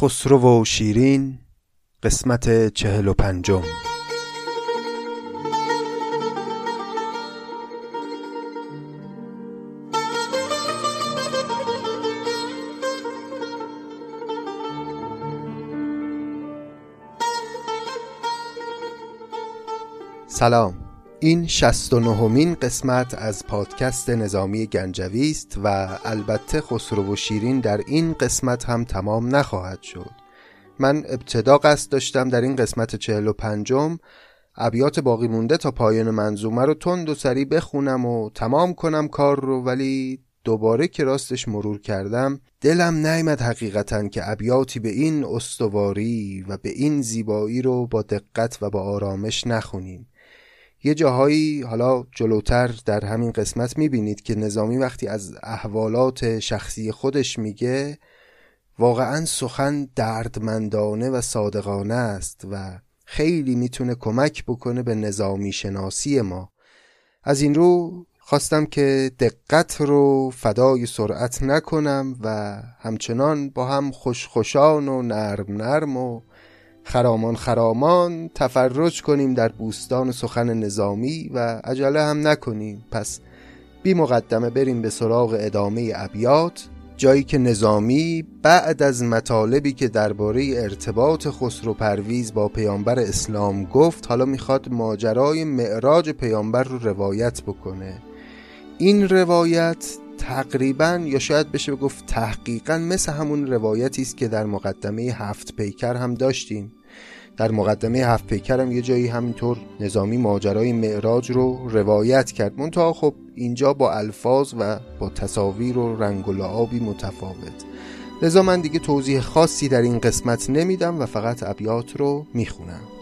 خسرو و شیرین قسمت چهل و پنجم. سلام. این 69 مین قسمت از پادکست نظامی گنجوی است و البته خسرو و شیرین در این قسمت هم تمام نخواهد شد. من ابتدا قصد داشتم در این قسمت 45 م ابیات باقی مونده تا پایان منظومه رو تند و سریع بخونم و تمام کنم کار رو ولی دوباره که راستش مرور کردم دلم نیامد حقیقتا که ابیاتی به این استواری و به این زیبایی رو با دقت و با آرامش نخونیم. یه جاهایی حالا جلوتر در همین قسمت می‌بینید که نظامی وقتی از احوالات شخصی خودش میگه واقعا سخن دردمندانه و صادقانه است و خیلی می‌تونه کمک بکنه به نظامی شناسی ما. از این رو خواستم که دقت رو فدای سرعت نکنم و همچنان با هم خوشخوشان و نرم نرم و خرامان خرامان تفرج کنیم در بوستان سخن نظامی و عجله هم نکنیم. پس بی مقدمه بریم به سراغ ادامه ابیات جایی که نظامی بعد از مطالبی که درباره ارتباط خسرو پرویز با پیامبر اسلام گفت حالا می‌خواد ماجرای معراج پیامبر رو روایت بکنه. این روایت تقریبا یا شاید بشه گفت تحقیقا مثل همون روایتی است که در مقدمه هفت پیکر هم داشتیم. در مقدمه هفت پیکرم یه جایی همینطور نظامی ماجرای معراج رو روایت کرد. منتها خب اینجا با الفاظ و با تصاویر و رنگ و لعابی متفاوت. لذا من دیگه توضیح خاصی در این قسمت نمیدم و فقط ابیات رو می‌خونم.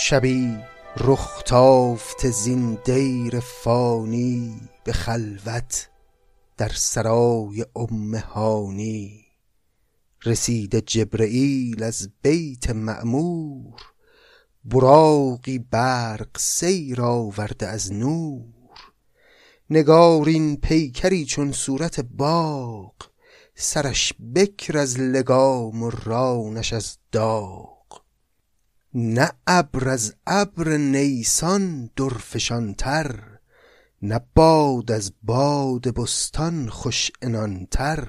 شبی رخ تافته زین دیر فانی به خلوت در سرای ام هانی. رسیده جبرئیل از بیت معمور براقی برق سیر آورده از نور. نگارین پیکری چون صورت باغ سرش بکر از لگام و رانش از داغ. نه ابر از ابر نیسان درفشانتر نه باد از باد بستان خوش عنانتر.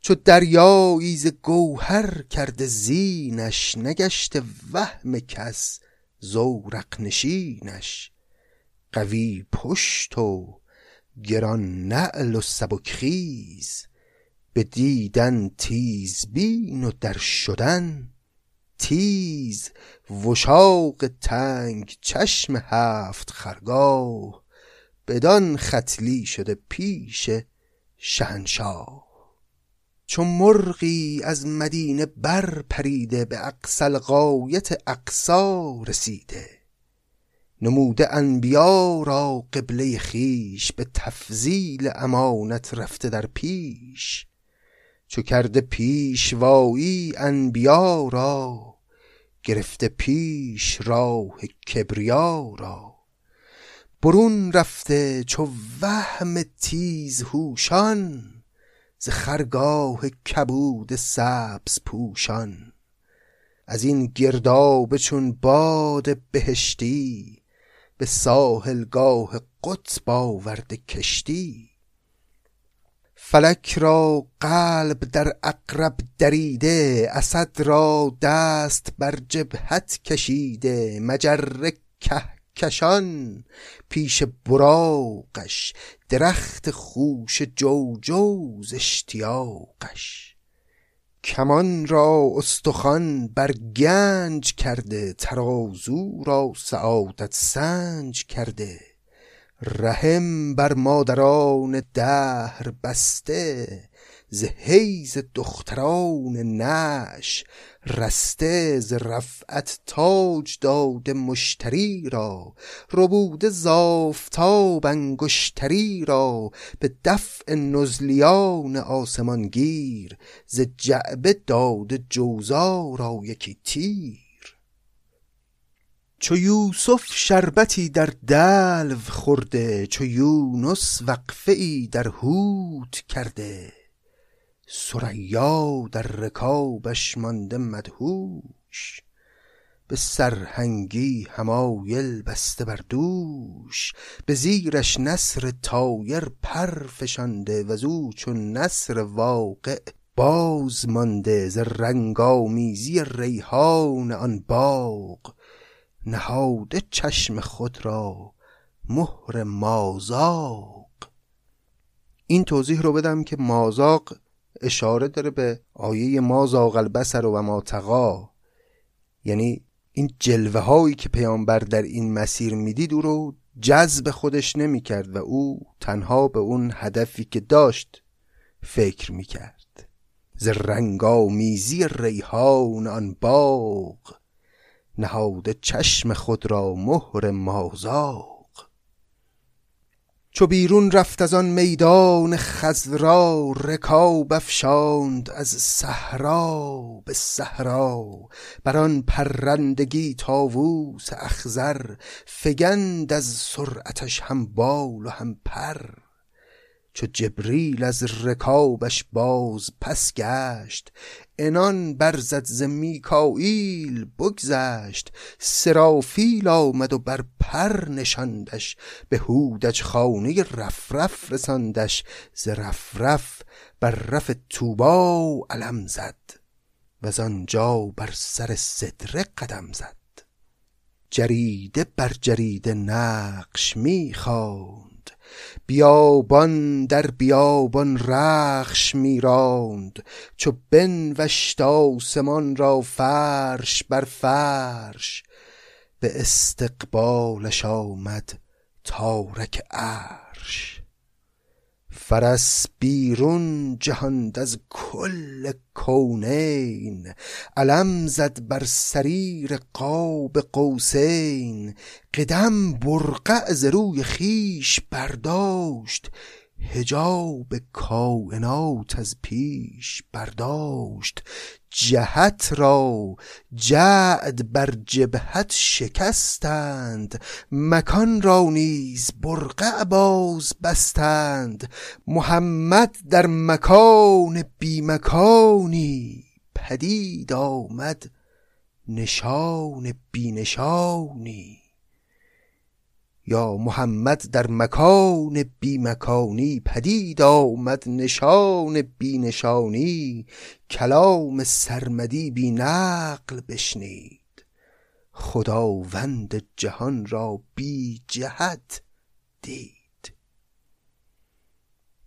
چو دریایی ز گوهر کرده زینش نگشته وهم کس زورق نشینش. قوی پشت و گران نعل و سبک خیز به دیدن تیزبین و در شدن. تیز وشاق تنگ چشم هفت خرگاه بدان ختلی شده پیش شهنشاه. چو مرغی از مدینه بر پریده به اقصل غایت اقصا رسیده نموده انبیا را قبله خیش به تفضیل امانت رفته در پیش. چو کرده پیشوایی انبیا را گرفته پیش راه کبریا را. برون رفته چو وهم تیز هوشان ز خرگاه کبود سبز پوشان. از این گردابه چون باد بهشتی به ساحلگاه قطب آورده کشتی. فلک را قلب در عقرب دریده اسد را دست بر جبهت کشیده مجره کهکشان پیش براقش درخت خوش جوجوز اشتیاقش. کمان را استخوان بر گنج کرده ترازو را سعادت سنج کرده. رحم بر مادران دهر بسته ز حیز دختران نعش رسته ز رفعت تاج داده مشتری را ربوده ز آفتاب انگشتری را به دفع نزلیان آسمان گیر ز جعبه داده جوزا را یکی تیر. چو یوسف شربتی در دلو خورده چو یونس وقفه ای در حوت کرده. ثریا در رکابش مانده مدهوش به سرهنگی حمایل بسته بر دوش. به زیرش نسر طایر پر فشانده وزو چون نسر واقع باز مانده. ز رنگ آمیزی ریحان آن باغ نهاده چشم خود را مهر مازاق. این توضیح رو بدم که مازاق اشاره داره به آیه ما زاغ البصر و ما تقا. یعنی این جلوه هایی که پیامبر در این مسیر می‌دید او رو جذب خودش نمی‌کرد و او تنها به اون هدفی که داشت فکر می‌کرد. ز رنگامیزی ریحان آن باغ. نهاده چشم خود را مهر مازاق. چو بیرون رفت از آن میدان خضرا رکاب افشاند از صحرا به صحرا. بر آن پرندگی طاووس اخضر فگند از سرعتش هم بال و هم پر. چو جبریل از رکابش باز پس گشت عنان برزد ز میکائیل بگذشت سرافیل آمد و بر پر نشاندش به هودج خانه رفرف رساندش ز رفرف بر رف طوبی علم زد وز آنجا بر سر سدره قدم زد. جریده بر جریده نقش می خواند بیابان در بیابان رخش می راند چو بنوشت آسمان را فرش بر فرش. به استقبالش آمد تارک عرش. فرس بیرون جهاند از کل کونین. علم زد بر سریر قاب قوسین. قدم برقع ز روی خویش برداشت. حجاب کاینات از پیش برداشت جهت را جعد بر جبهت شکستند مکان را نیز برقع باز بستند محمد در مکان بی مکانی پدید آمد نشان بی نشانی. یا محمد در مکان بی مکانی پدید آمد نشان بی نشانی کلام سرمدی بی نقل بشنید. خداوند جهان را بی جهت دید.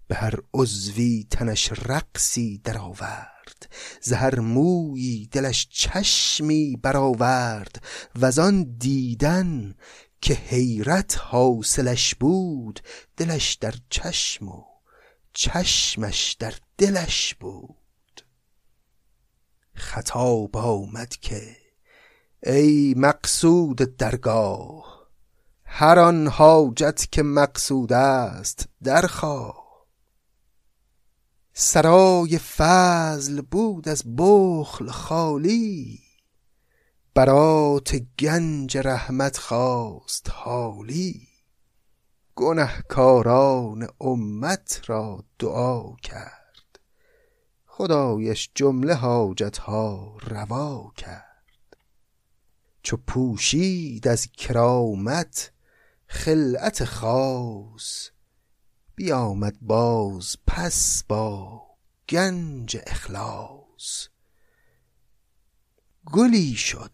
به هر عضوی تنش رقصی درآورد زهر مویی دلش چشمی برآورد و آن دیدن که حیرت حاصلش بود دلش در چشم و چشمش در دلش بود. خطاب آمد که ای مقصود درگاه هر آن حاجت که مقصود است درخواه. سرای فضل بود از بخل خالی برات گنج رحمت خواست حالی. گنهکاران امت را دعا کرد. خدایش جمله حاجت ها روا کرد. چو پوشید از کرامت خلعت خاص بیامد باز پس با گنج اخلاص. گلی شد.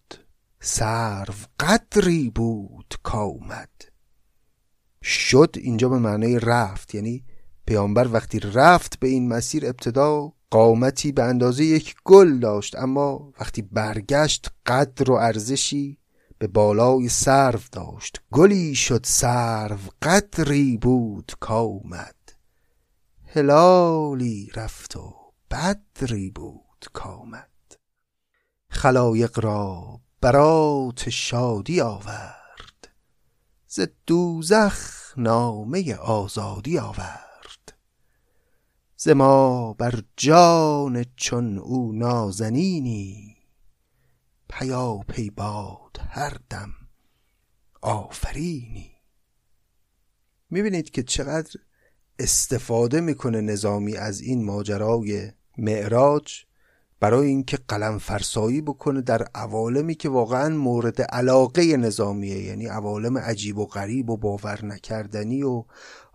سرو قدری بود کامد شد اینجا به معنای رفت یعنی پیامبر وقتی رفت به این مسیر ابتدا قامتی به اندازه یک گل داشت اما وقتی برگشت قدر و ارزشی به بالای سرو داشت. گلی شد سرو قدری بود کامد هلالی رفت و بدری بود کامد خلایق را برات شادی آورد. ز دوزخ نامه آزادی آورد. ز ما بر جان چون او نازنینی پی باد هر دم آفرینی. می‌بینید که چقدر استفاده می‌کنه نظامی از این ماجرای معراج. برای اینکه قلم فرسایی بکنه در عوالمی که واقعا مورد علاقه نظامیه یعنی عوالم عجیب و غریب و باور نکردنی و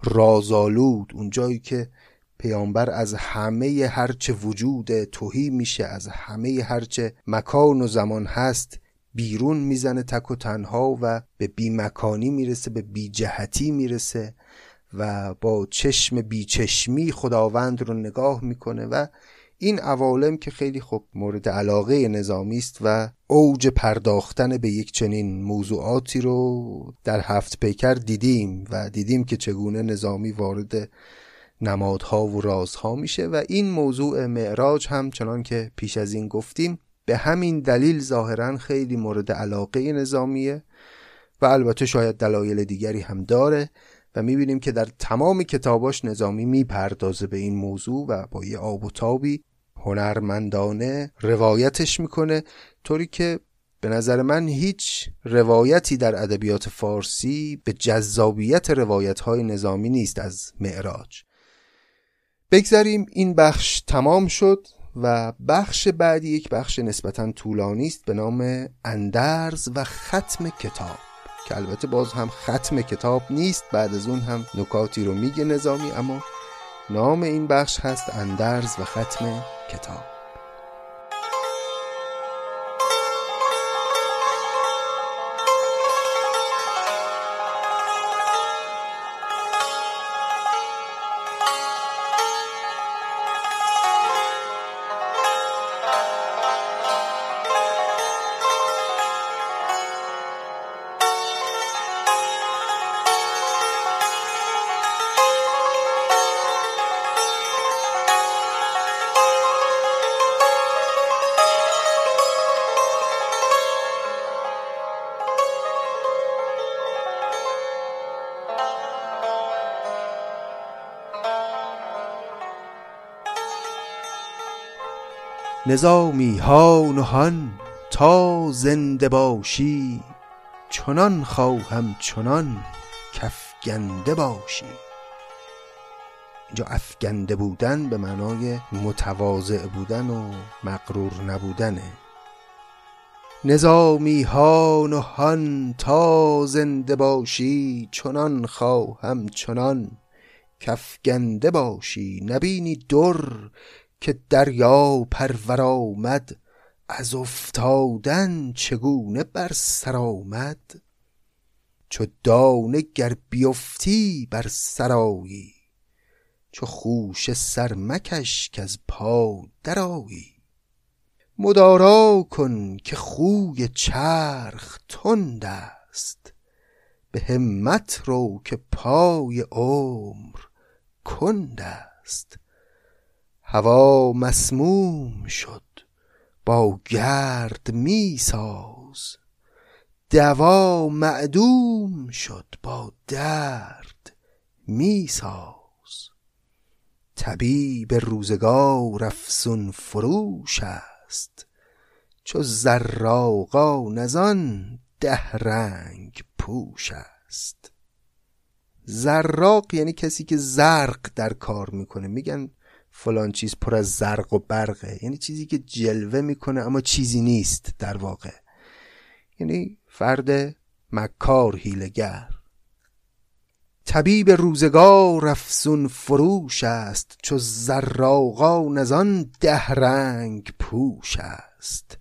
رازالود اونجایی که پیامبر از همه هرچه وجود توهی میشه از همه هرچه مکان و زمان هست بیرون می‌زنه تک و تنها و به بیمکانی می‌رسه به بیجهتی می‌رسه و با چشم بیچشمی خداوند رو نگاه می‌کنه و این عوالم که خیلی خب مورد علاقه نظامی است و اوج پرداختن به یک چنین موضوعاتی رو در هفت پیکر دیدیم و دیدیم که چگونه نظامی وارد نمادها و رازها میشه و این موضوع معراج هم چنان که پیش از این گفتیم به همین دلیل ظاهرا خیلی مورد علاقه نظامیه و البته شاید دلایل دیگری هم داره و می‌بینیم که در تمام کتاباش نظامی می‌پردازه به این موضوع و با یه آب و تابی هنرمندانه روایتش می‌کنه طوری که به نظر من هیچ روایتی در ادبیات فارسی به جذابیت روایت های نظامی نیست از معراج. بگذاریم این بخش تمام شد و بخش بعدی یک بخش نسبتا طولانی است به نام اندرز و ختم کتاب که البته باز هم ختم کتاب نیست بعد از اون هم نکاتی رو میگه نظامی اما نام این بخش هست اندرز و ختم کتاب. نظامی هان و تا زنده باشی. چنان خواهم چنان کفگنده باشی. اینجا افگنده بودن به معنای متواضع بودن و مقرور نبودنه. نظامی هان و تا زنده باشی. چنان خواهم چنان کفگنده باشی. نبینی در که دریا پرور آمد از افتادن چگونه بر سر آمد؟ چو دانه گر بیفتی بر سرایی چو خوش سرمکش که از پا درایی مدارا کن که خوی چرخ تند است به همت رو که پای عمر کند است. هوا مسموم شد. با گرد می ساز دوا معدوم شد با درد می ساز طبیب روزگار افسون فروش است. چو زراقان از آن ده رنگ پوش است. زراق یعنی کسی که زرق در کار می‌کنه. میگن فلان چیز پر از زرق و برقه. یعنی چیزی که جلوه می‌کنه اما چیزی نیست در واقع. یعنی فرد مکار هیلگر طبیب روزگار افسون فروش است چو زراقان از آن ده رنگ پوش است.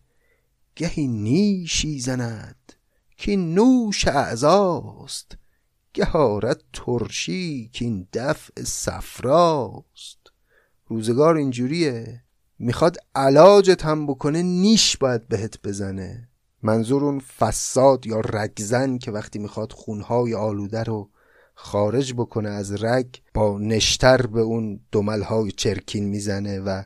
گهی نیشی زند که نوش اعزاست گه آرد ترشی که این دفع صفراست. روزگار اینجوریه. می‌خواد علاجت هم بکنه نیش باید بهت بزنه. منظور اون فساد یا رگزن که وقتی می‌خواد خونهای آلوده رو خارج بکنه از رگ با نشتر به اون دملهای چرکین می‌زنه و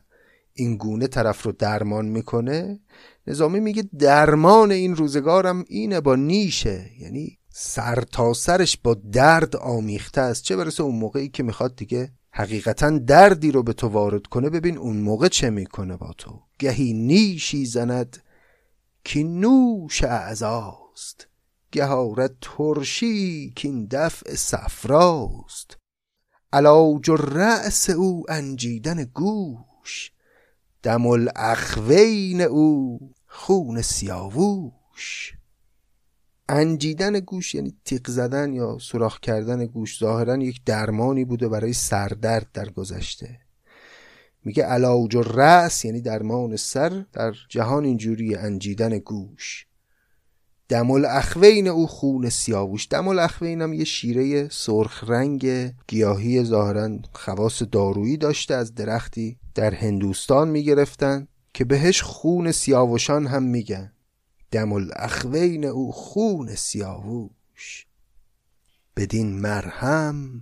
این گونه طرف رو درمان می‌کنه. نظامی میگه درمان این روزگارم اینه با نیشه. یعنی سر تا سرش با درد آمیخته است. چه برسه اون موقعی که می‌خواد دیگه حقیقتا دردی رو به تو وارد کنه. ببین اون موقع چه می‌کنه با تو. گهی نیشی زند که نوش اعزاست گه آرد ترشی که این دفع صفراست. علاج رأس او انجیدن گوش. دم الاخوین او خون سیاووش. انجیدن گوش یعنی تیق زدن یا سوراخ کردن گوش ظاهرا یک درمانی بوده برای سردرد در گذشته. میگه علاج رأس یعنی درمان سر در جهان اینجوری انجیدن گوش. دم الاخوین او خون سیاووش دم الاخوین هم یه شیره سرخ رنگ گیاهی ظاهرا خواص دارویی داشته از درختی در هندوستان می‌گرفتن که بهش خون سیاوشان هم میگن. دم الاخوین او خون سیاووش. بدین مرهم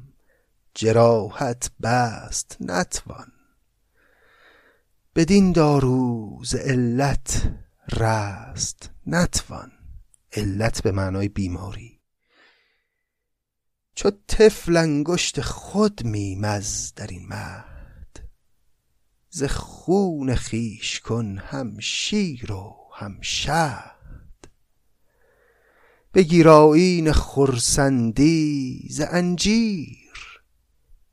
جراحت بست نتوان. بدین داروز علت رست نتوان. علت به معنای بیماری. چو طفل انگشت خود میمز در این مهد ز خون خیش کن هم شیر و هم شهد بگیر آیین خرسندی ز انجیر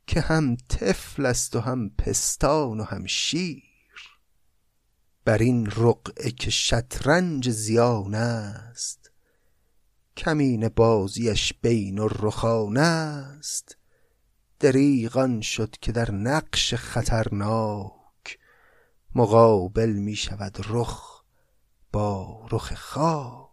که هم طفل است و هم پستان و هم شیر. بر این رقعه که شطرنج زیان است کمین بازیش بین الرخان است. دریغ شد که در نقش خطرناک مقابل می شود رخ با رخ خاک.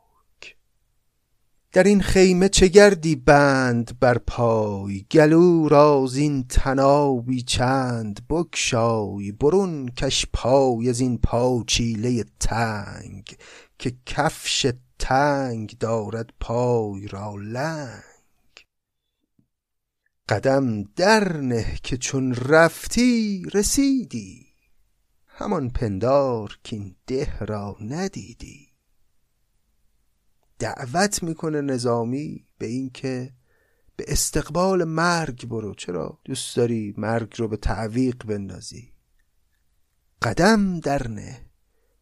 در این خیمه چه گردی بند بر پای؟ گلو را زین تنابی چند؟ بگشای برون کش پای از این پاچیله تنگ که کفش تنگ دارد پای را لنگ. قدم در نه که چون رفتی رسیدی همان پندار این ده را ندیدی. دعوت می‌کنه نظامی به اینکه به استقبال مرگ برو. چرا؟ دوست داری مرگ رو به تعویق بندازی. قدم درنه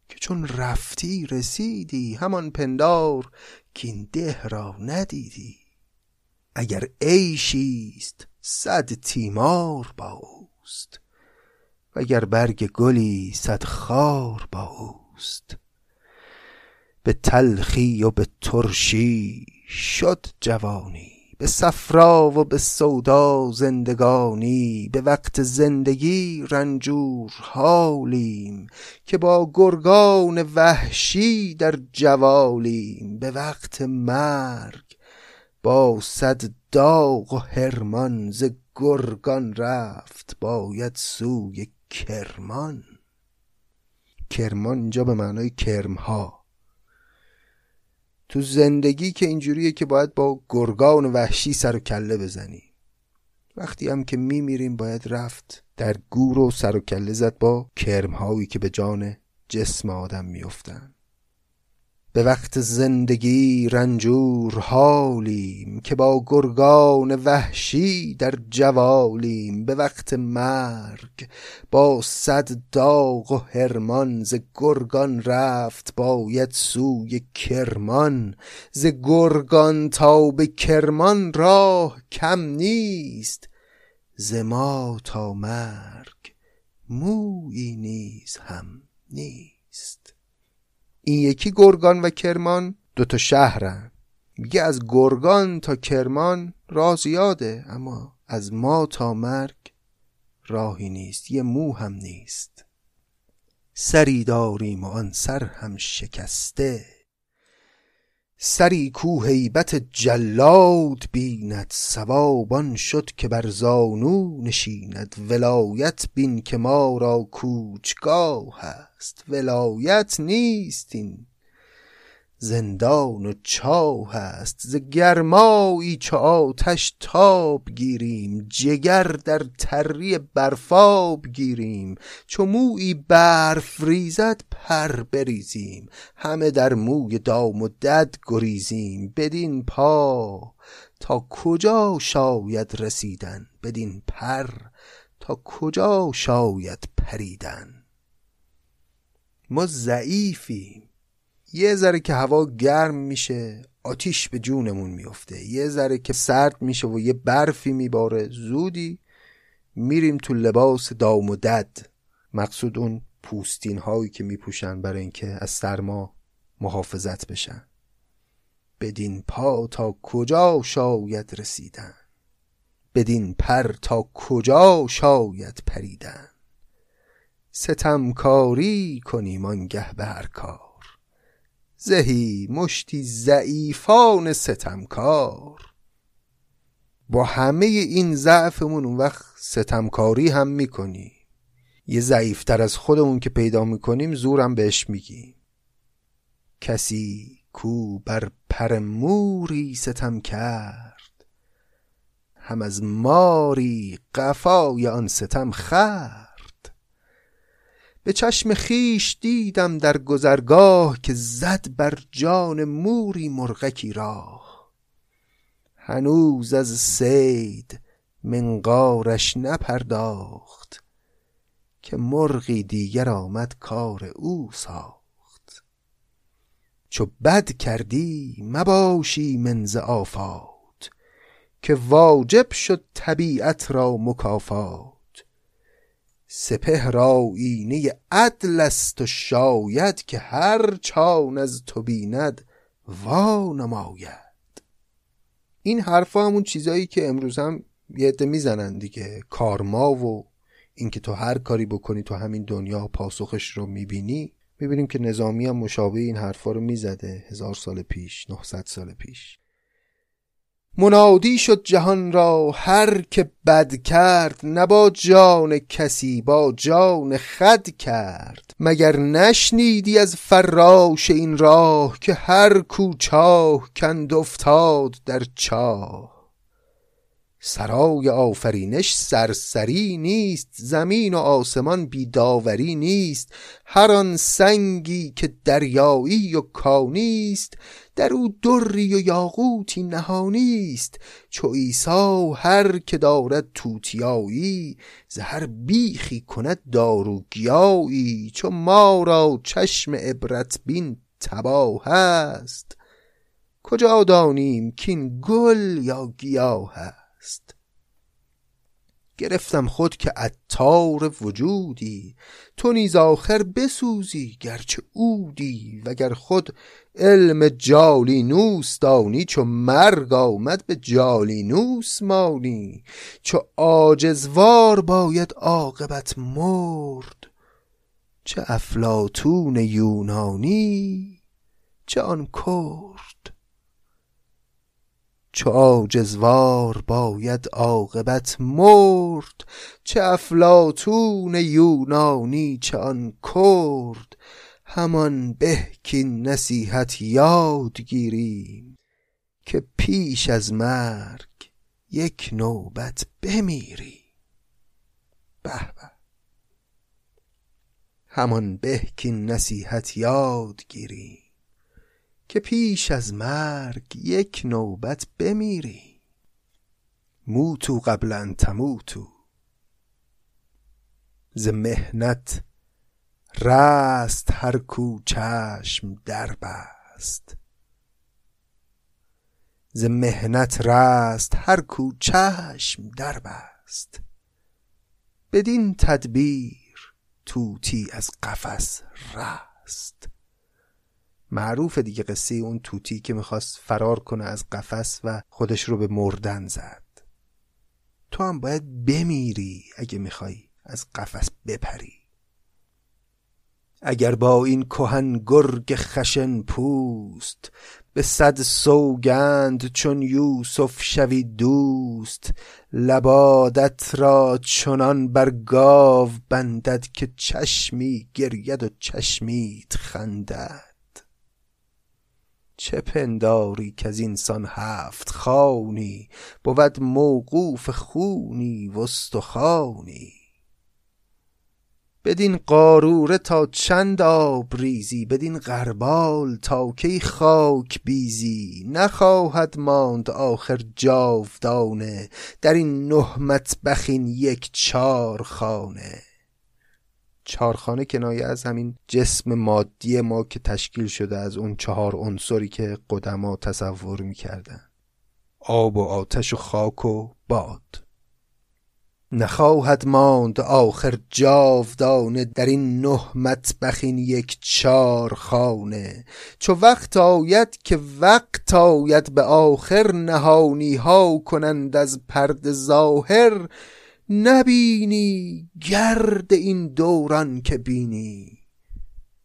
که چون رفتی رسیدی. همان پندار که این ده را ندیدی. اگر عیشیست صد تیمار با اوست. و اگر برگ گلی صد خار با اوست. به تلخی و به ترشی شد جوانی به صفرا و به سودا زندگانی به وقت زندگی رنجور حالیم که با گرگان وحشی در جوالیم به وقت مرگ با صد داغ و هرمان ز گرگان رفت باید سوی کرمان. کرمان اینجا به معنای کرمها. تو زندگی که اینجوریه که باید با گرگان وحشی سر و کله بزنی. وقتی هم که میمیریم باید رفت در گور و سر و کله زد با کرمهایی که به جان جسم آدم میفتن به وقت زندگی رنجور حالیم که با گرگان وحشی در جوالیم. به وقت مرگ با صد داغ و هرمان ز گرگان رفت باید سوی کرمان. ز گرگان تا به کرمان راه کم نیست ز ما تا مرگ مویی نیز هم نیست. این یکی گرگان و کرمان دوتا شهرن. میگه از گرگان تا کرمان راه زیاده اما از ما تا مرگ راهی نیست یه مو هم نیست. سری داریم و آن سر هم شکسته. سری کو هیبت جلاد بیند سوابان شد که بر زانو نشیند. ولایت بین که ما را کوچگاه است. ولایت نیست این زندان و چاه است. ز گرمایی چو آتش تاب گیریم. جگر در تری برفاب گیریم. چو مویی برف ریزد پر بریزیم. همه در موی دام و دد گریزیم. بدین پا تا کجا شاید رسیدن؟ بدین پر تا کجا شاید پریدن؟ ما ضعیفیم. یه ذره که هوا گرم میشه آتیش به جونمون میفته. یه ذره که سرد میشه و یه برفی میباره. زودی میریم تو لباس دام و دد. مقصود اون پوستین هایی که میپوشن برای اینکه از سرما محافظت بشن. بدین پا تا کجا شاید رسیدن؟ بدین پر تا کجا شاید پریدن؟ ستمکاری کنیم آنگه به هر کار. زهی مشتی ضعیفان ستمکار. با همه این ضعفمون اون وقت ستمکاری هم می‌کنی. یه ضعیفتر از خودمون که پیدا می‌کنیم زورم بهش میگیم. کسی کو بر پر موری ستم کرد هم از ماری قفای آن ستم خر. به چشم خیش دیدم در گذرگاه که زد بر جان موری مرغکی راه. هنوز از سید منقارش نپرداخت که مرغی دیگر آمد کار او ساخت. چو بد کردی مباشی منز آفات که واجب شد طبیعت را مکافات. سپهر آیینه عدل است و شاید که هر چان از تو بیند وا نماید این حرفا همون چیزایی که امروز هم یه عده می‌زنن دیگه. کارما و اینکه تو هر کاری بکنی تو همین دنیا پاسخش رو می‌بینی می‌بینیم که نظامی هم مشابه این حرفا رو می‌زده هزار سال پیش 900 سال پیش. منادی شد جهان را هر که بد کرد نه با جان کسی با جان خد کرد. مگر نشنیدی از فراش این راه که هر کوچاه کند افتاد در چاه؟ سرای آفرینش سرسری نیست زمین و آسمان بیداوری نیست. هر آن سنگی که دریایی و کانیست در او دری و یاقوتی نهانیست چو عیسی هر که دارد توتیایی زهر بیخی کند داروگیایی. چو ما را چشم عبرت بین تباه است. کجا دانیم کین گل یا گیاه است؟ گرفتم خود که عطار وجودی. تو نیز آخر بسوزی گرچه اودی وگر خود علم جالینوس دانی چو مرگ آمد به جالینوس مانی. چو آجزوار باید عاقبت مرد چه افلاتون یونانی چه آن کرد. چو عاجزوار باید عاقبت مرد چه افلاطون یونانی چه آن کرد. همان به کین نصیحت یاد گیریم که پیش از مرگ یک نوبت بمیری به همان به نصیحت یاد گیریم. که پیش از مرگ یک نوبت بمیری. موتو قبل ان تموتو. ز محنت رست هر کو چشم در بست. ز محنت رست هر کو چشم در بست. بدین تدبیر طوطی از قفس رست معروف دیگه قصه اون توتی که می‌خواست فرار کنه از قفس و خودش رو به مردن زد. تو هم باید بمیری اگه می‌خوای از قفس بپری. اگر با این کهن گرگ خشن پوست به صد سوگند چون یوسف شوی دوست لبادت را چنان بر گاو بندد که چشمی گرید و چشمیت خندد. چه پنداری که از اینسان هفت خانی؟ بود موقوف خونی و استخوانی. بدین قاروره تا چند آب ریزی بدین غربال تا کی خاک بیزی؟ نخواهد ماند آخر جاودانه در این نه مطبخین یک چار خانه. چارخانه کنایه از همین جسم مادی ما که تشکیل شده از اون چهار عنصری که قدما تصور می‌کردن. آب و آتش و خاک و باد. نخواهد ماند آخر جاودانه در این نه مطبخین یک چار خانه چو وقت آید که وقت آید به آخر نهانی ها کنند از پرد ظاهر نبینی گرد این دوران که بینی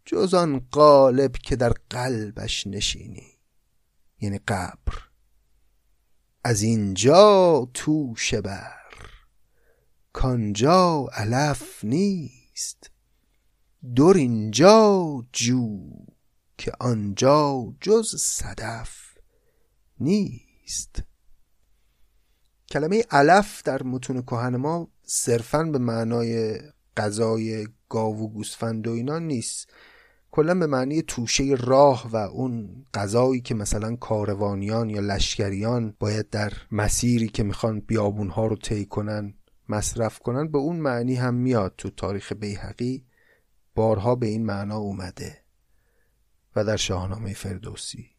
جز آن قالب که در قلبش نشینی. یعنی قبر. از اینجا توشه بر. کانجا علف نیست. دور اینجا جو که آنجا جز صدف نیست. کلمه علف در متون کهن ما صرفا به معنای غذای گاو و گوسفند و اینا نیست. کلا به معنی توشه راه و اون غذایی که مثلا کاروانیان یا لشکریان باید در مسیری که می‌خوان بیابونها رو طی کنن مصرف کنن به اون معنی هم میاد تو تاریخ بیهقی. بارها به این معنا اومده و در شاهنامه فردوسی.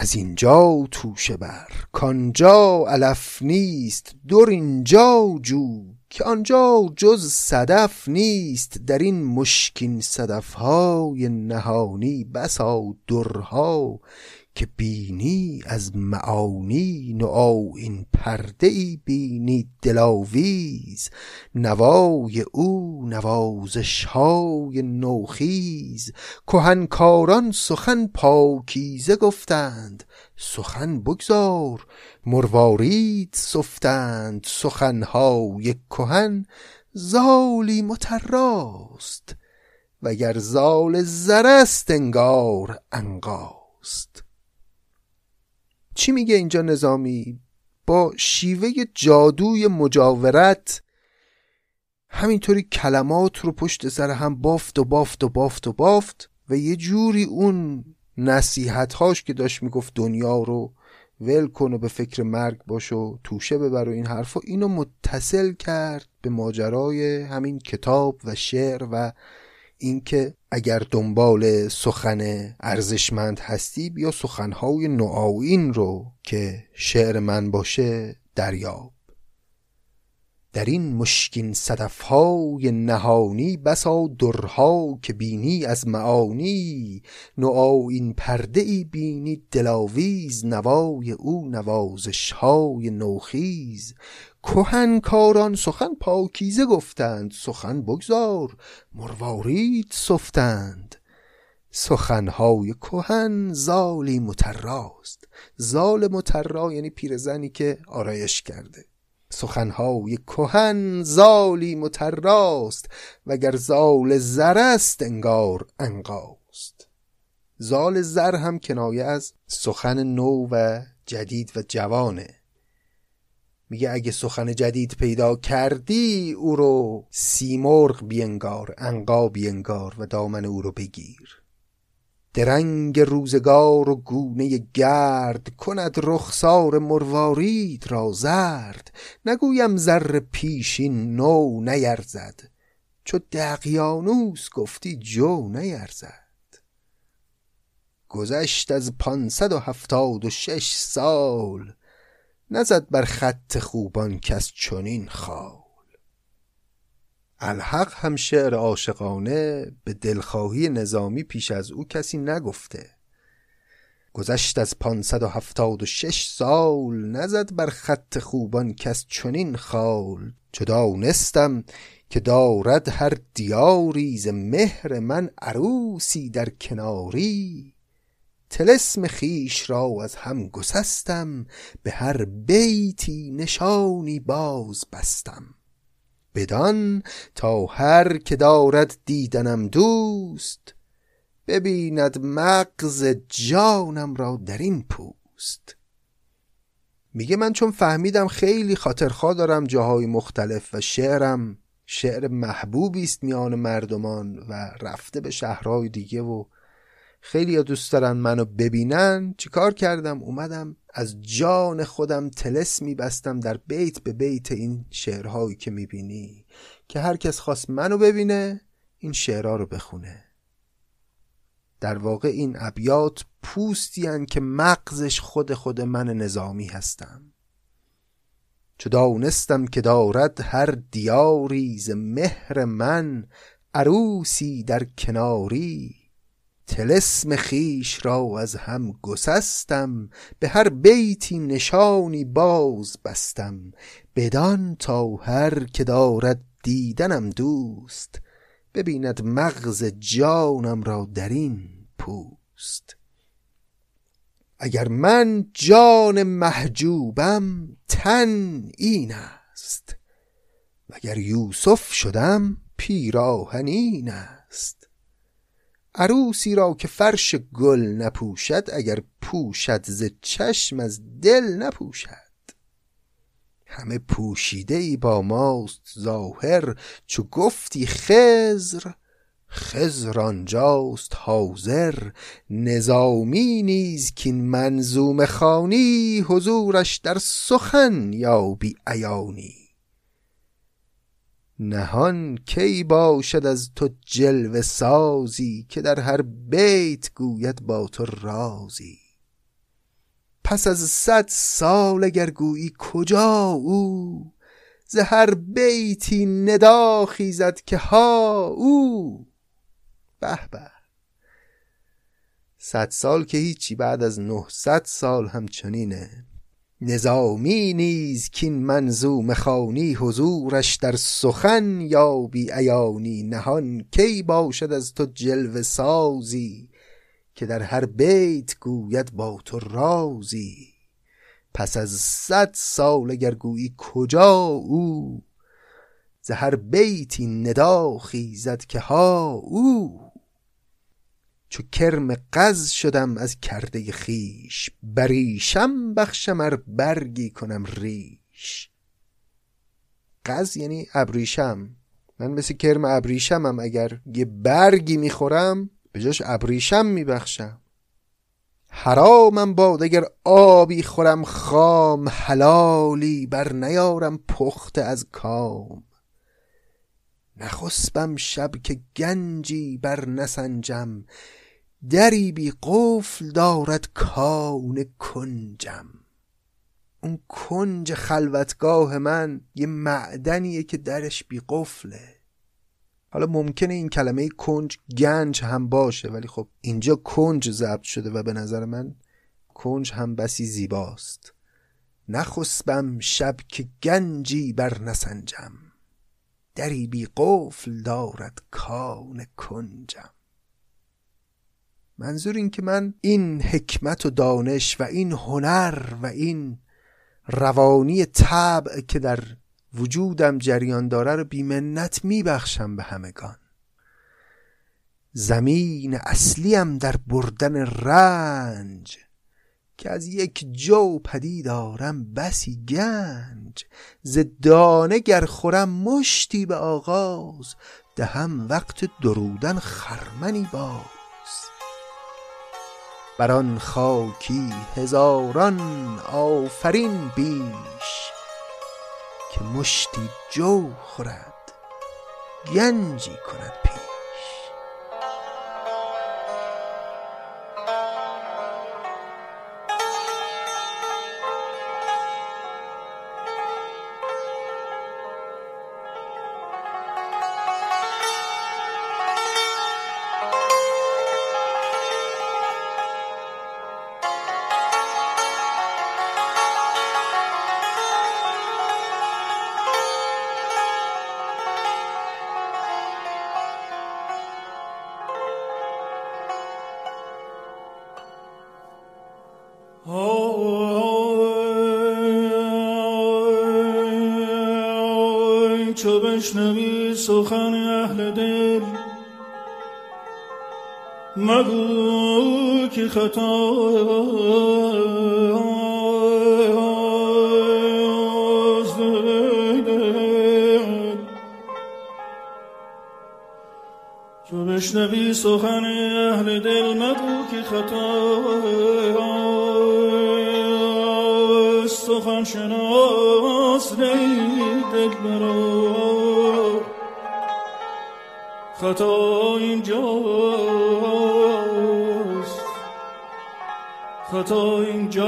از اینجا توشه بر کانجا علف نیست دور اینجا جو که آنجا جز صدف نیست. در این مشکین صدف های نهانی بسا درها که بینی از معانی نو این پرده ای بینی دلاویز نوای او نوازش های نوخیز. کهنکاران سخن پاکیزه گفتند سخن بگذار مروارید سفتند سخنهای کهن زالی متراست وگر زال زرست انگار انگاست. چی میگه اینجا نظامی؟ با شیوه جادوی مجاورت همینطوری کلمات رو پشت سر هم بافت و بافت و بافت و بافت و یه جوری اون نصیحت هاش که داشت می‌گفت دنیا رو ول کن و به فکر مرگ باش و توشه ببر و این حرفا اینو متصل کرد به ماجرای همین کتاب و شعر و اینکه اگر دنبال سخن ارزشمند هستی بیا سخنهای نوآیین رو که شعر من باشه دریاب. در این مشکین صدفهای نهانی بسا درها که بینی از معانی. نوآیین پرده ای بینی دلاویز نوای او نوازشهای نوخیز. کاران سخن پاکیزه گفتند سخن بگذار مروارید سفتند. سخنهای کهن زالی متراست زال مترا یعنی پیرزنی که آرایش کرده. سخنهای کهن زالی متراست وگر زال زر است انگار انقاست. زال زر هم کنایه از سخن نو و جدید و جوانه. میگه اگه سخن جدید پیدا کردی او رو سیمرغ بینگار انقا بینگار و دامن او رو بگیر. درنگ روزگار و گونه گرد کند رخسار مروارید را زرد. نگویم زر پیشین نو نیرزد. چو دقیانوس گفتی جو نیرزد. گذشت از پانصد و هفتاد و شش سال نزد بر خط خوبان کس چنین خال. الحق هم شعر عاشقانه به دلخواهی نظامی پیش از او کسی نگفته. گذشت از پانصد و هفتاد و شش سال نزد بر خط خوبان کس چنین خال. چو دانستم که دارد هر دیاری ز مهر من عروسی در کناری. تلسم خیش را از هم گسستم به هر بیتی نشانی باز بستم. بدان تا هر که دارد دیدنم دوست ببیند مغز جانم را در این پوست. میگه من چون فهمیدم خیلی خاطرخواه دارم جاهای مختلف و شعرم شعر محبوبی است میان مردمان و رفته به شهرهای دیگه و خیلی ها دوست دارن منو ببینن. چیکار کردم؟ اومدم از جان خودم تلس میبستم در بیت به بیت این شعرهایی که می‌بینی که هر کس خواست منو ببینه این شعرها رو بخونه. در واقع این ابیات پوستی که مغزش خود خود من نظامی هستم. چو دانستم که دارد هر دیاری ز مهر من عروسی در کناری. تلسم خیش را از هم گسستم به هر بیتی نشانی باز بستم. بدان تا هر که دارد دیدنم دوست ببیند مغز جانم را در این پوست. اگر من جان محجوبم تن این است. وگر یوسف شدم پیراهن این است. عروسی را که فرش گل نپوشد اگر پوشد ز چشم از دل نپوشد. همه پوشیده ای با ماست ظاهر چو گفتی خزر خزر آنجاست حاضر. نظامی نیز کین منظوم خانی حضورش در سخن یابی عیانی. نهان کی باشد از تو جلوه سازی که در هر بیت گوید با تو رازی؟ پس از صد سال اگر گویی کجا او؟ ز هر بیتی ندا خیزد که ها او؟ به به. صد سال که هیچی بعد از نهصد سال همچنینه. نظامی نیز کین منظوم خانی حضورش در سخن یا بی عیانی نهان کی باشد از تو جلوه سازی که در هر بیت گوید با تو رازی؟ پس از صد سال اگر گویی کجا او؟ ز هر بیتی ندا خیزد که ها او؟ چو کرم قز شدم از کرده خیش بریشم بخشم ار برگی کنم ریش. قز یعنی ابریشم من مثل کرم ابریشمم اگر یه برگی می‌خورم به جاش ابریشم میبخشم. حرامم باد اگر آبی خورم خام حلالی بر نیارم پخته از کام. نخسبم شب که گنجی بر نسنجم دری بی قفل دارد کان کنجم. اون کنج خلوتگاه من یه معدنیه که درش بی قفله. حالا ممکنه این کلمه کنج گنج هم باشه ولی خب اینجا کنج ضبط شده و به نظر من کنج هم بسی زیباست. نخسبم شب که گنجی بر نسنجم. دری بی قفل دارد کان کنجم. منظور این که من این حکمت و دانش و این هنر و این روانی طبع که در وجودم جریان داره رو بیمنت میبخشم به همگان. زمین اصلیم در بردن رنج که از یک جو پدید دارم بسی گنج. ز دانه گر خورم مشتی به آغاز دهم وقت درودن خرمنی باز. بر آن خاکی هزاران آفرین بیش که مشتی جو خورد گنجی کند پیش. سخن اهل دل. مگو که خطا. چو بشنوی سخن خطا اینجاست. خطا اینجاست.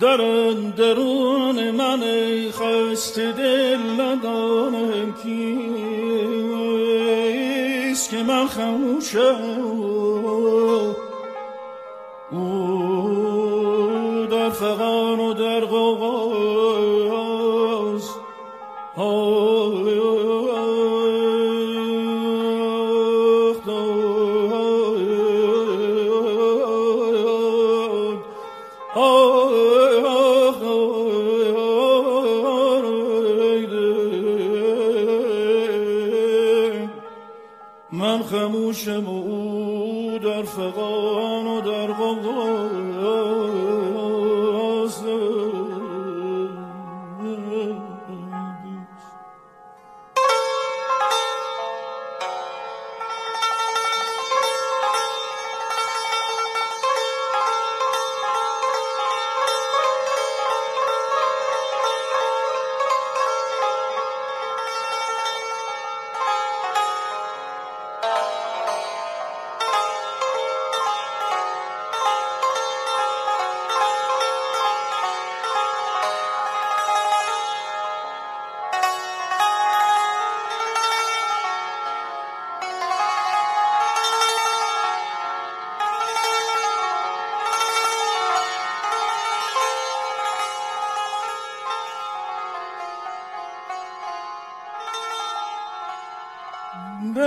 در درون من خست دل ندانم کیست که من خموشم.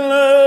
دلم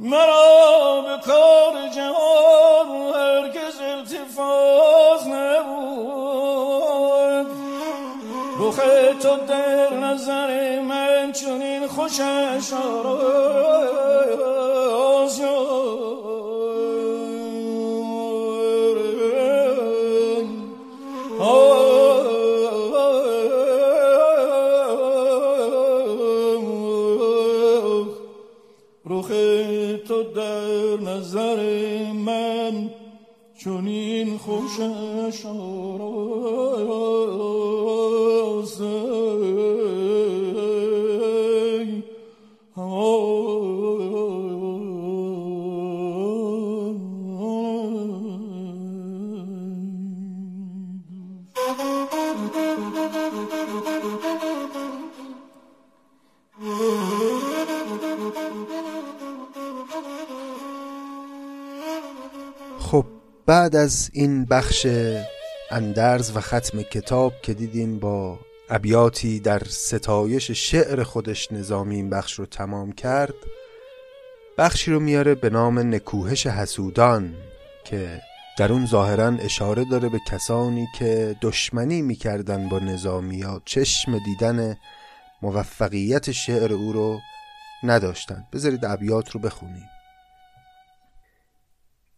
مرا به کار جهان هرگز التفاظ نبود. رخ تو در نظر من چنین خوشش آراد. بعد از این بخش اندرز و ختم کتاب که دیدیم با ابیاتی در ستایش شعر خودش نظامی این بخش رو تمام کرد بخشی رو میاره به نام نکوهش حسودان که در اون ظاهرا اشاره داره به کسانی که دشمنی می‌کردن با نظامی یا چشم دیدن موفقیت شعر او رو نداشتن. بذارید ابیات رو بخونیم.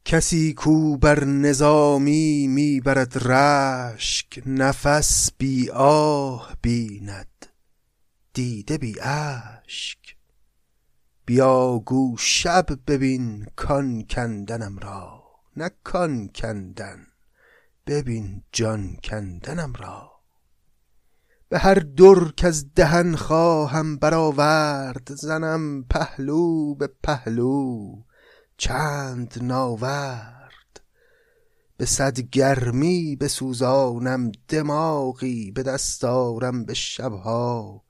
کسی کو بر نظامی می‌برد رشک نفس بی آه بیند دیده بی اشک. بیا گو شب ببین کان کندنم را نه کان کندن ببین جان کندنم را. به هر در که از دهن خواهم برآورد زنم پهلو به پهلو. چند ناورد. به صد گرمی بسوزانم دماغی به دست آرم به شبها.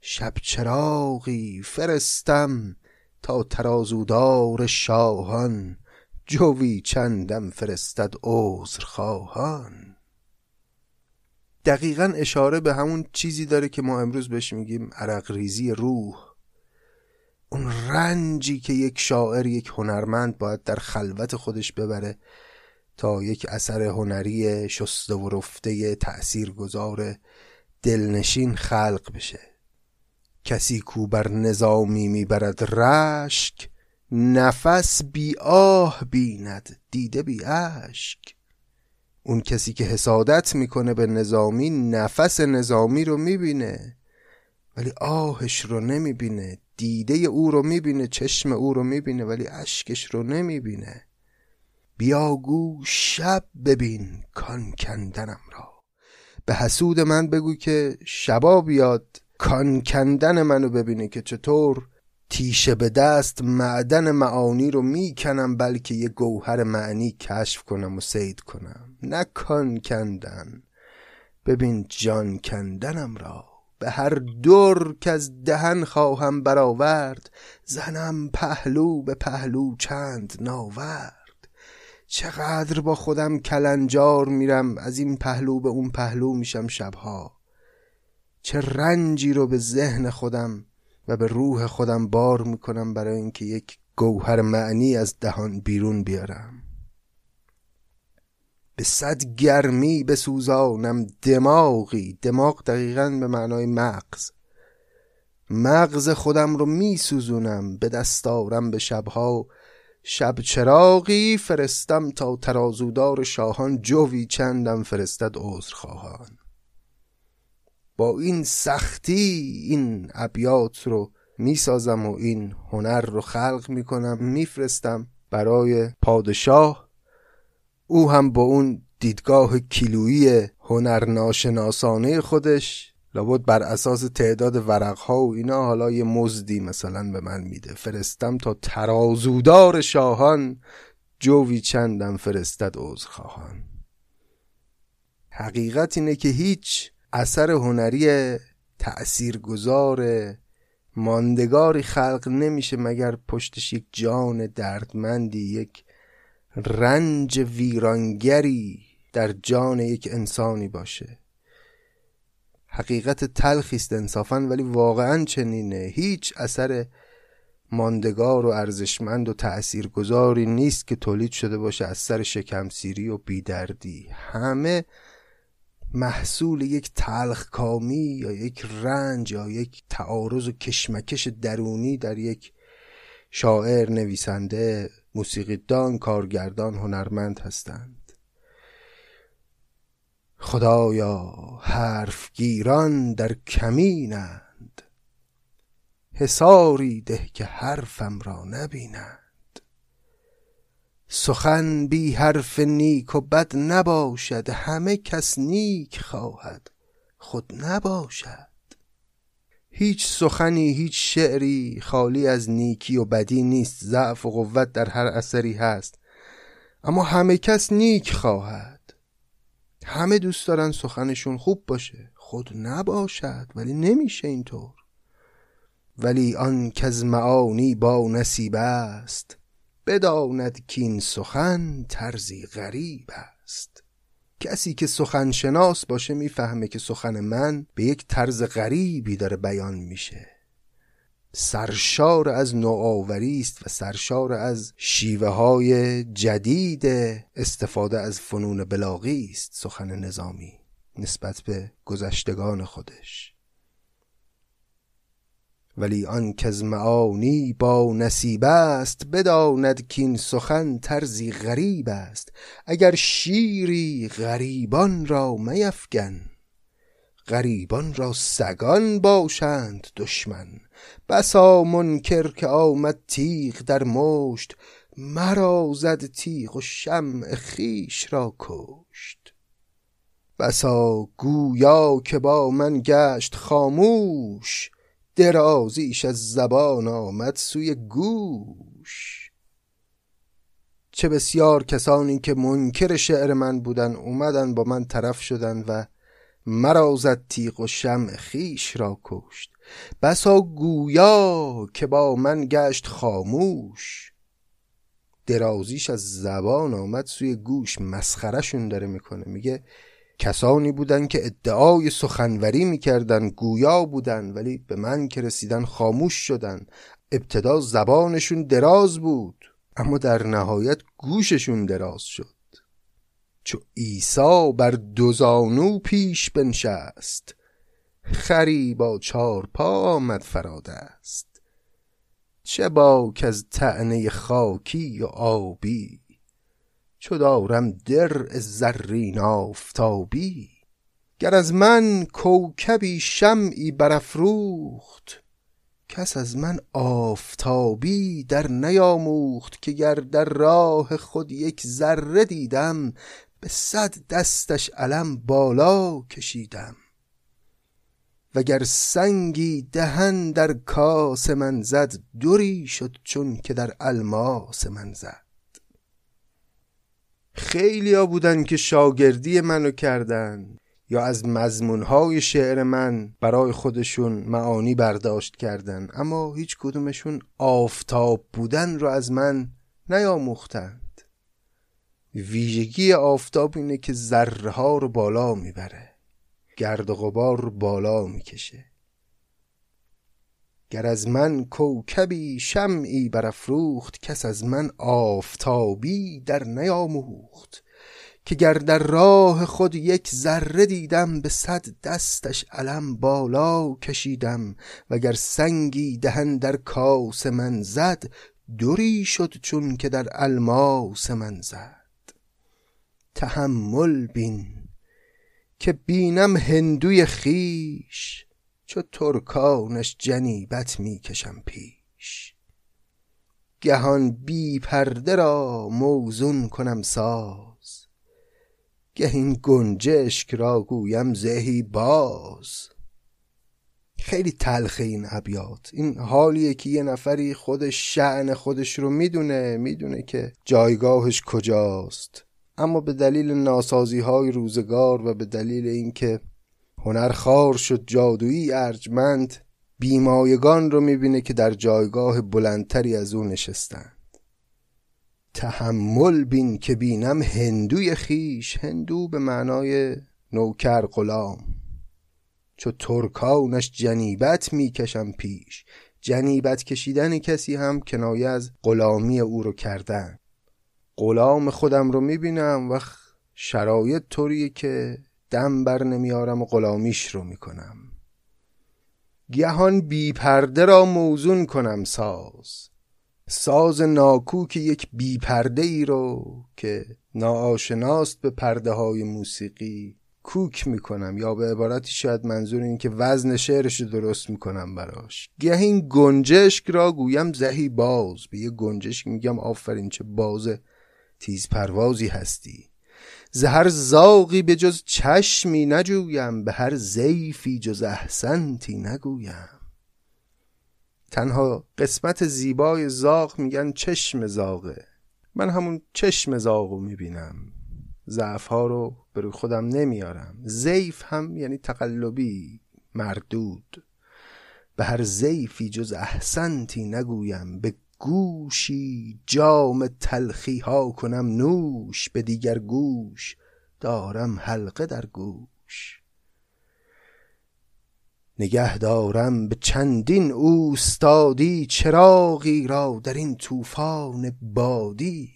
شب چراغی فرستم تا ترازودار شاهان. جوی چندم فرستد عذر خواهان. دقیقا اشاره به همون چیزی داره که ما امروز بهش میگیم عرق ریزی روح. اون رنجی که یک شاعر یک هنرمند باید در خلوت خودش ببره تا یک اثر هنری شسته و رفته تأثیر گذار دلنشین خلق بشه. کسی کو بر نظامی می‌برد رشک نفس بی آه بیند دیده بی اشک. اون کسی که حسادت می‌کنه به نظامی نفس نظامی رو می‌بینه. ولی آهش رو نمی‌بینه. دیده او رو می‌بینه. چشم او رو می‌بینه. ولی اشکش رو نمی‌بینه. بیاگو شب ببین کان کندنم را. به حسود من بگو که شبا بیاد. کان کندن منو ببینه که چطور تیشه به دست معدن معانی رو می‌کنم بلکه یه گوهر معنی کشف کنم و سید کنم. نه کان کندن. ببین جان کندنم را. به هر دور که از دهن خواهم برآورد زنم پهلو به پهلو چند ناورد. چقدر با خودم کلنجار میرم از این پهلو به اون پهلو میشم شبها. چه رنجی رو به ذهن خودم و به روح خودم بار می‌کنم برای اینکه یک گوهر معنی از دهان بیرون بیارم. به صد گرمی بسوزانم دماغی. دماغ دقیقا به معنای مغز. مغز خودم رو میسوزونم به دستارم به شبها. شب چراغی فرستم تا ترازودار شاهان جوی چندم فرستد عذر خواهان با این سختی این ابیات رو می‌سازم و این هنر رو خلق می‌کنم میفرستم برای پادشاه او هم با اون دیدگاه کیلویی هنرناشناسانه خودش لابد بر اساس تعداد ورقها و اینا حالا یه مزدی مثلا به من میده. فرستم تا ترازودار شاهان. جوی چندم فرستد عذر خواهان حقیقت اینه که هیچ اثر هنری تأثیرگذار ماندگاری خلق نمیشه مگر پشتش یک جان دردمندی یک رنج ویرانگری در جان یک انسانی باشه. حقیقت تلخی است انصافا ولی واقعا چنینه. هیچ اثر ماندگار و ارزشمند و تأثیرگذاری نیست که تولید شده باشه از سر شکمسیری و بیدردی. همه محصول یک تلخ کامی یا یک رنج یا یک تعارض و کشمکش درونی در یک شاعر نویسنده موسیقیدان کارگردان هنرمند هستند. خدایا حرفگیران در کمینند. حساری ده که حرفم را نبینند. سخن بی حرف نیک و بد نباشد. همه کس نیک خواهد خود نباشد. هیچ سخنی هیچ شعری خالی از نیکی و بدی نیست ضعف و قوت در هر اثری هست. اما همه کس نیک خواهد. همه دوست دارن سخنشون خوب باشه. خود نباشد ولی نمیشه اینطور. ولی آن که از معانی با نصیب است. بداند که این سخن طرزی غریب است. کسی که سخن شناس باشه می‌فهمه که سخن من به یک طرز غریبی داره بیان میشه. سرشار از نوآوری است و سرشار از شیوه های جدید استفاده از فنون بلاغی است سخن نظامی نسبت به گذشتگان خودش. ولی آن از معانی با نصیب است بداند که این سخن طرزی غریب است. اگر شیری غریبان را میفگن غریبان را سگان باشند دشمن. بسا منکر که آمد تیغ در مشت مرا زد تیغ و شمع خیش را کشت. بسا گویا که با من گشت خاموش درازیش از زبان آمد سوی گوش. چه بسیار کسانی که منکر شعر من بودن اومدن با من طرف شدن و مرا زد تیغ و شمع خیش را کشت. بسا گویا که با من گشت خاموش. درازیش از زبان آمد سوی گوش مسخرشون داره می‌کنه. میگه کسانی بودند که ادعای سخنوری می‌کردن گویا بودن ولی به من که رسیدن خاموش شدن ابتدا زبانشون دراز بود اما در نهایت گوششون دراز شد. چو عیسی بر دوزانو پیش بنشست خری با چار پا آمد فراد است. چه با که از تعنه خاکی و آبی چو دارم در زرین آفتابی. گر از من کوکبی شمعی برافروخت کس از من آفتابی در نیاموخت که گر در راه خود یک ذره دیدم به صد دستش علم بالا کشیدم. وگر سنگی دهن در کاس من زد دوری شد چون که در الماس من زد. خیلیا بودن که شاگردی منو کردن. یا از مضمونهای شعر من برای خودشون معانی برداشت کردن. اما هیچ کدومشون آفتاب بودن رو از من نیاموختند. ویژگی آفتاب اینه که ذره رو بالا می‌بره. گرد و غبار رو بالا می‌کشه. گر از من کوکبی شمعی برافروخت کس از من آفتابی در نیاموخت. که گر در راه خود یک ذره دیدم به صد دستش علم بالا کشیدم. وگر سنگی دهن در کاس من زد دوری شد چون که در الماس من زد. تحمل بین که بینم هندوی خیش چو ترکانش جنیبت می‌کشم پیش. گهان بی پرده را موزون کنم ساز. گه این گنجشک را گویم زهی باز. خیلی تلخه این ابیات. این حالیه که یه نفری خودش شعن خودش رو می‌دونه می‌دونه که جایگاهش کجاست. اما به دلیل ناسازی های روزگار و به دلیل اینکه هنر خار شد جادویی ارجمند بیمایگان رو می‌بینه که در جایگاه بلندتری از او نشستند. تحمل بین که بینم هندوی خیش هندو به معنای نوکر غلام. چو ترکانش جنیبت می‌کشم پیش جنیبت کشیدن کسی هم کنایه از غلامی او رو کردن. غلام خودم رو می‌بینم و شرایط طوریه که دم بر نمیارم و غلامیش رو می‌کنم. گهان بی پرده را موزون کنم ساز. ساز ناکوک یک بی پرده ای رو که ناآشناست به پرده های موسیقی کوک می‌کنم یا به عبارتی شاید منظور این که وزن شعرش رو درست می‌کنم براش. گهین گنجشک را گویم زهی باز. به یه گنجشک میگم آفرین چه باز تیز پروازی هستی. زهر زاقی به جز چشمی نجویم به هر زیفی جز احسنتی نگویم. تنها قسمت زیبای زاغ میگن چشم زاغه. من همون چشم زاغو می‌بینم. ضعف ها رو به خودم نمیارم. زیف هم یعنی تقلبی مردود. به هر زیفی جز احسنتی نگویم به گوشی جام تلخی ها کنم نوش به دیگر گوش دارم حلقه در گوش. نگه دارم به چندین اوستادی چراغی را در این طوفان بادی.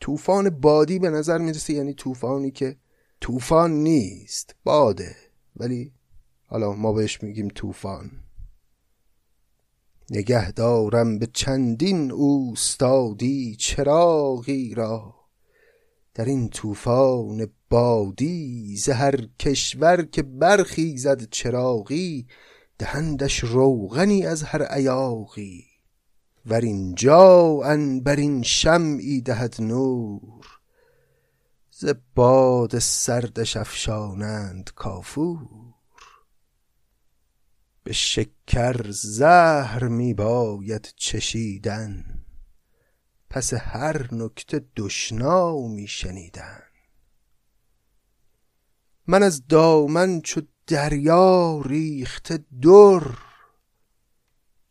طوفان بادی به نظر می‌رسه یعنی طوفانی که طوفان نیست باده. ولی حالا ما بهش میگیم طوفان. نگه دارم به چندین اوستادی چراغی را. در این طوفان بادی زهر کشور که برخیزد چراغی دهندش روغنی از هر ایاغی ور اینجا ان بر این شمعی دهد نور ز باد سردش افشانند کافور. به شکر زهر می باید چشیدن. پس هر نکته دشنامی شنیدن. من از دامن چو دریا ریخته در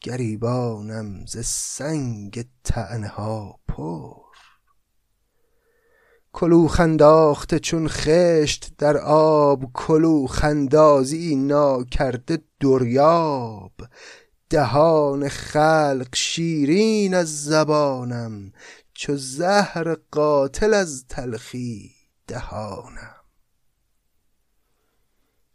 گریبانم ز سنگ طعنه ها پر. کلوخ انداخته چون خشت در آب کلوخ اندازی ناکرده دریاب. دهان خلق شیرین از زبانم چو زهر قاتل از تلخی دهانم.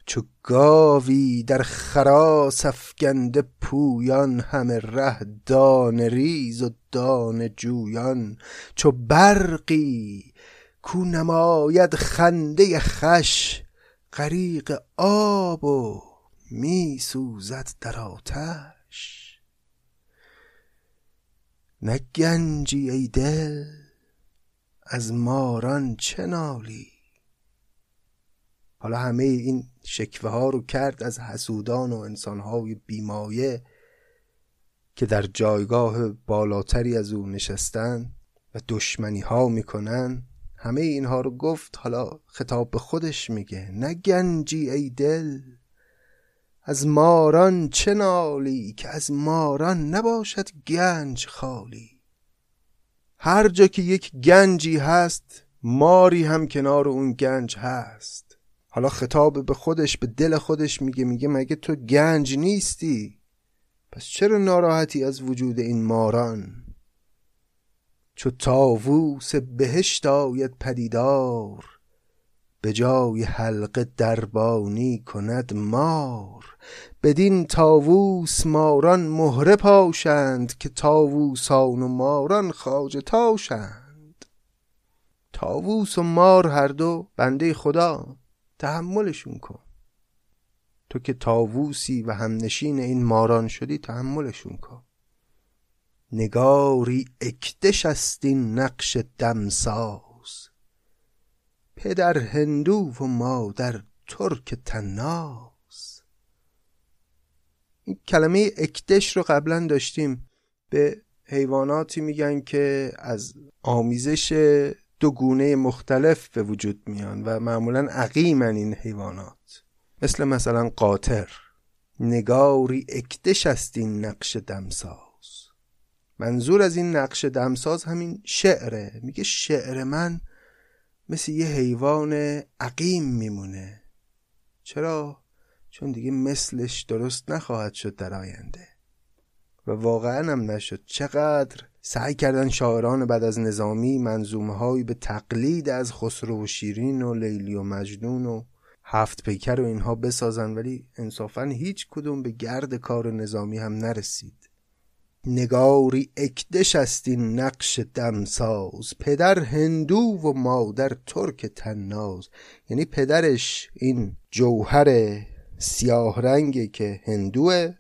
چو گاوی در خراس افگنده پویان همه ره دانه ریز و دانه جویان. چو برقی کو نماید خنده خش غریق آب و می سوزد در آتش. نه گنجی ای دل از ماران چه نالی؟ حالا همه این شکوه ها رو کرد از حسودان و انسان های بیمایه که در جایگاه بالاتری از او نشستن و دشمنی ها می‌کنن. همه اینها رو گفت حالا خطاب به خودش میگه. نه گنجی ای دل از ماران چه نالی که از ماران نباشد گنج خالی. هر جا که یک گنجی هست ماری هم کنار اون گنج هست. حالا خطاب به خودش به دل خودش میگه میگه مگه تو گنج نیستی؟ پس چرا ناراحتی از وجود این ماران؟ چو تاووس بهشت آید پدیدار به جای حلقه دربانی کند مار. بدین تاووس ماران مهره پاشند که تاووسان و ماران خواجه تاشند. تاووس و مار هر دو بنده خدا تحملشون کن. تو که تاووسی و همنشین این ماران شدی تحملشون کن. نگاری اکدش است این نقش دمساز. پدر هندو و مادر ترک تناز این کلمه اکدش رو قبلا داشتیم. به حیواناتی میگن که از آمیزش دو گونه مختلف به وجود میان و معمولا عقیمن این حیوانات. مثل مثلا قاطر. نگاری اکدش است این نقش دمساز. منظور از این نقش دمساز همین شعره. میگه شعر من مثل یه حیوان عقیم میمونه. چرا؟ چون دیگه مثلش درست نخواهد شد در آینده. و واقعا هم نشد. چقدر سعی کردن شاعران بعد از نظامی منظومه هایی به تقلید از خسرو و شیرین و لیلی و مجنون و هفت پیکر و اینها بسازن ولی انصافا هیچ کدوم به گرد کار نظامی هم نرسید. نگاری اکدش است این نقش دمساز. پدر هندو و مادر ترک تناز یعنی پدرش این جوهر سیاه رنگی که هندوه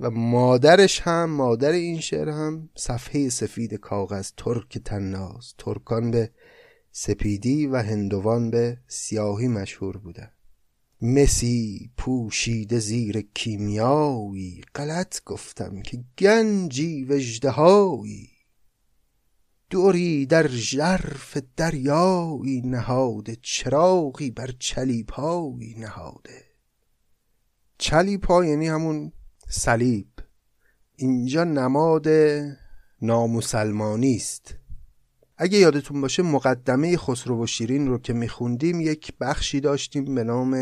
و مادرش هم مادر این شعر هم صفحه سفید کاغذ ترک تناز ترکان به سپیدی و هندوان به سیاهی مشهور بودن. مسی پوشیده زیر کیمیایی. غلط گفتم که گنجی وجدهایی. دوری در ژرف دریایی نهاده چراغی بر چلیپایی نهاده چلیپا یعنی همون صلیب. اینجا نماد نامسلمانی است. اگه یادتون باشه مقدمه خسرو و شیرین رو که میخوندیم یک بخشی داشتیم به نام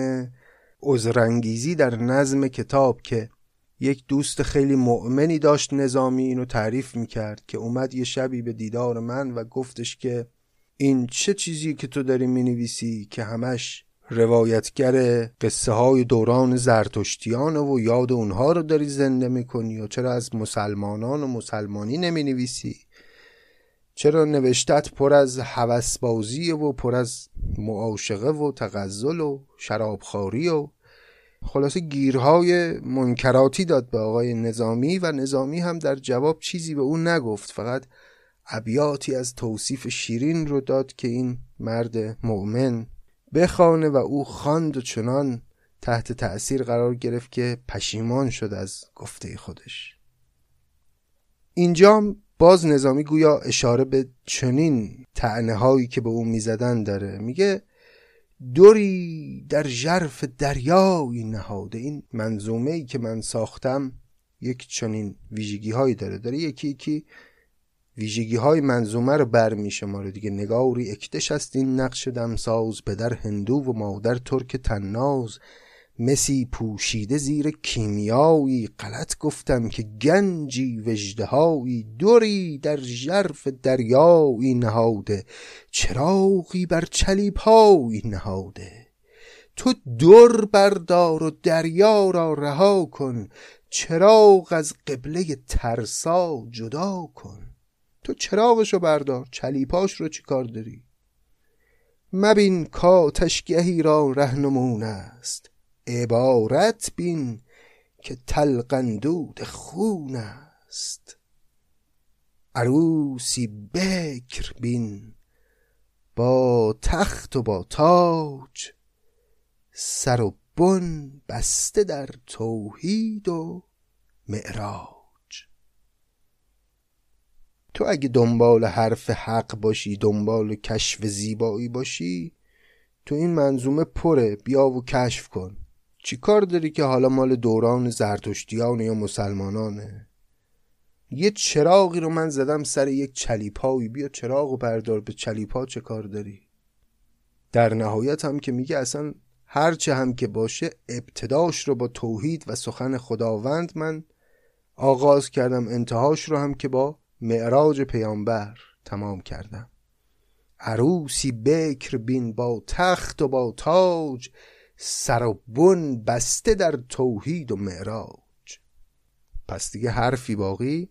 عذرانگیزی در نظم کتاب که یک دوست خیلی مؤمنی داشت نظامی اینو تعریف می‌کرد که اومد یه شبی به دیدار من و گفتش که این چه چیزی که تو داری می‌نویسی که همش روایتگر قصه های دوران زرتشتیان و یاد اونها رو داری زنده می‌کنی و چرا از مسلمانان و مسلمانی نمی نویسی چرا نوشتت پر از هوسبازی و پر از معاشقه و تغزل و شرابخواری و خلاصه گیرهای منکراتی داد به آقای نظامی و نظامی هم در جواب چیزی به اون نگفت. فقط ابیاتی از توصیف شیرین رو داد که این مرد مؤمن بخوانه و او خواند و چنان تحت تأثیر قرار گرفت که پشیمان شد از گفته خودش. اینجا باز نظامی گویا اشاره به چنین تعنه هایی که به اون می‌زدن داره. میگه دوری در ژرف دریایی نهاده. این منظومه ای که من ساختم یک چنین ویژگی هایی داره. داره یکی یکی ویژگی های منظومه رو برمی شماره دیگه نگاری اکتش است این نقش دمساز پدر هندو و مادر ترک تناز مسی پوشیده زیر کیمیایی غلط گفتم که گنجی وجدهایی دوری در ژرف دریایی نهاده چراغی بر چلیپایی نهاده. تو دور بردار و دریا را رها کن چراغ از قبله ترسا جدا کن. تو چراغشو بردار چلیپاش رو چی کار داری؟ مبین کاتشگهی را رهنمون است. عبارت بین که تلقندود خون است. عروسی بکر بین با تخت و با تاج سر و بن بسته در توحید و معراج. تو اگه دنبال حرف حق باشی دنبال کشف زیبایی باشی تو این منظومه پره بیا و کشف کن. چی کار داری که حالا مال دوران زرتشتیان یا مسلمانانه؟ یه چراغی رو من زدم سر یک چلیپایی. بیا چراغ و بردار به چلیپا چه کار داری؟ در نهایت هم که میگه اصلا هرچه هم که باشه ابتداش رو با توحید و سخن خداوند من آغاز کردم. انتهاش رو هم که با معراج پیامبر تمام کردم. عروسی بکر بین با تخت و با تاج سر و بن بسته در توحید و معراج. پس دیگه حرفی باقی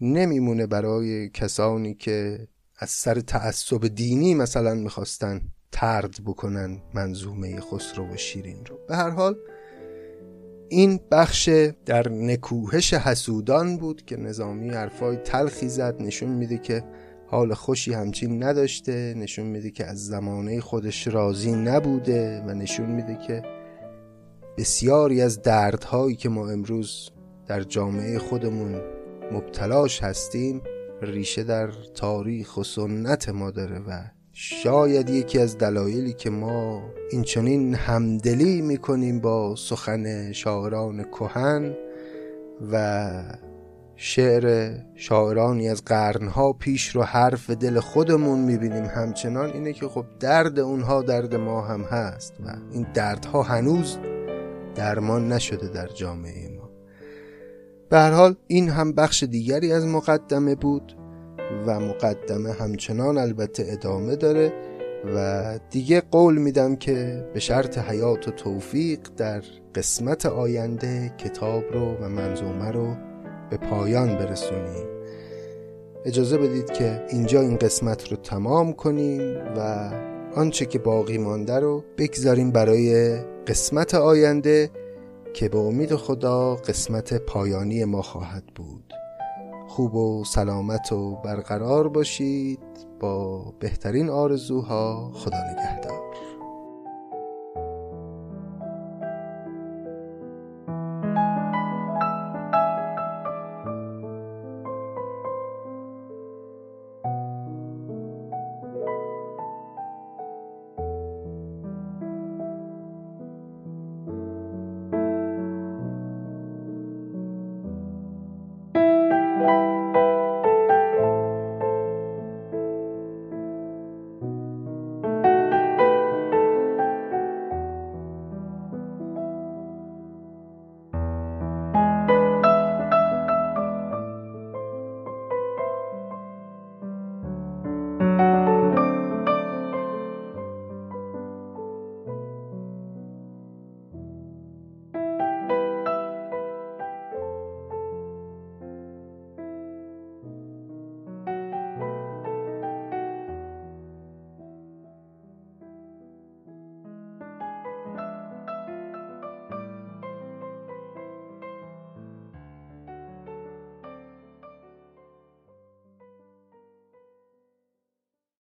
نمیمونه برای کسانی که از سر تعصب دینی مثلا می‌خواستن ترد بکنن منظومه خسرو و شیرین رو. به هر حال این بخش در نکوهش حسودان بود که نظامی حرفای تلخی زد نشون میده که حال خوشی همچین نداشته نشون میده که از زمانه خودش راضی نبوده و نشون میده که بسیاری از دردهایی که ما امروز در جامعه خودمون مبتلاش هستیم ریشه در تاریخ و سنت ما داره و شاید یکی از دلایلی که ما این چنین همدلی می‌کنیم با سخن شاعران کهن و شعر شاعرانی از قرنها پیش رو حرف دل خودمون می‌بینیم. همچنان اینه که خب درد اونها درد ما هم هست و این دردها هنوز درمان نشده در جامعه ما. به هر حال این هم بخش دیگری از مقدمه بود و مقدمه همچنان البته ادامه داره و دیگه قول میدم که به شرط حیات و توفیق در قسمت آینده کتاب رو و منظومه رو به پایان برسونیم. اجازه بدید که اینجا این قسمت رو تمام کنیم و آنچه که باقی مانده رو بگذاریم برای قسمت آینده که به امید خدا قسمت پایانی ما خواهد بود. خوب و سلامت و برقرار باشید با بهترین آرزوها. خدا نگهدار.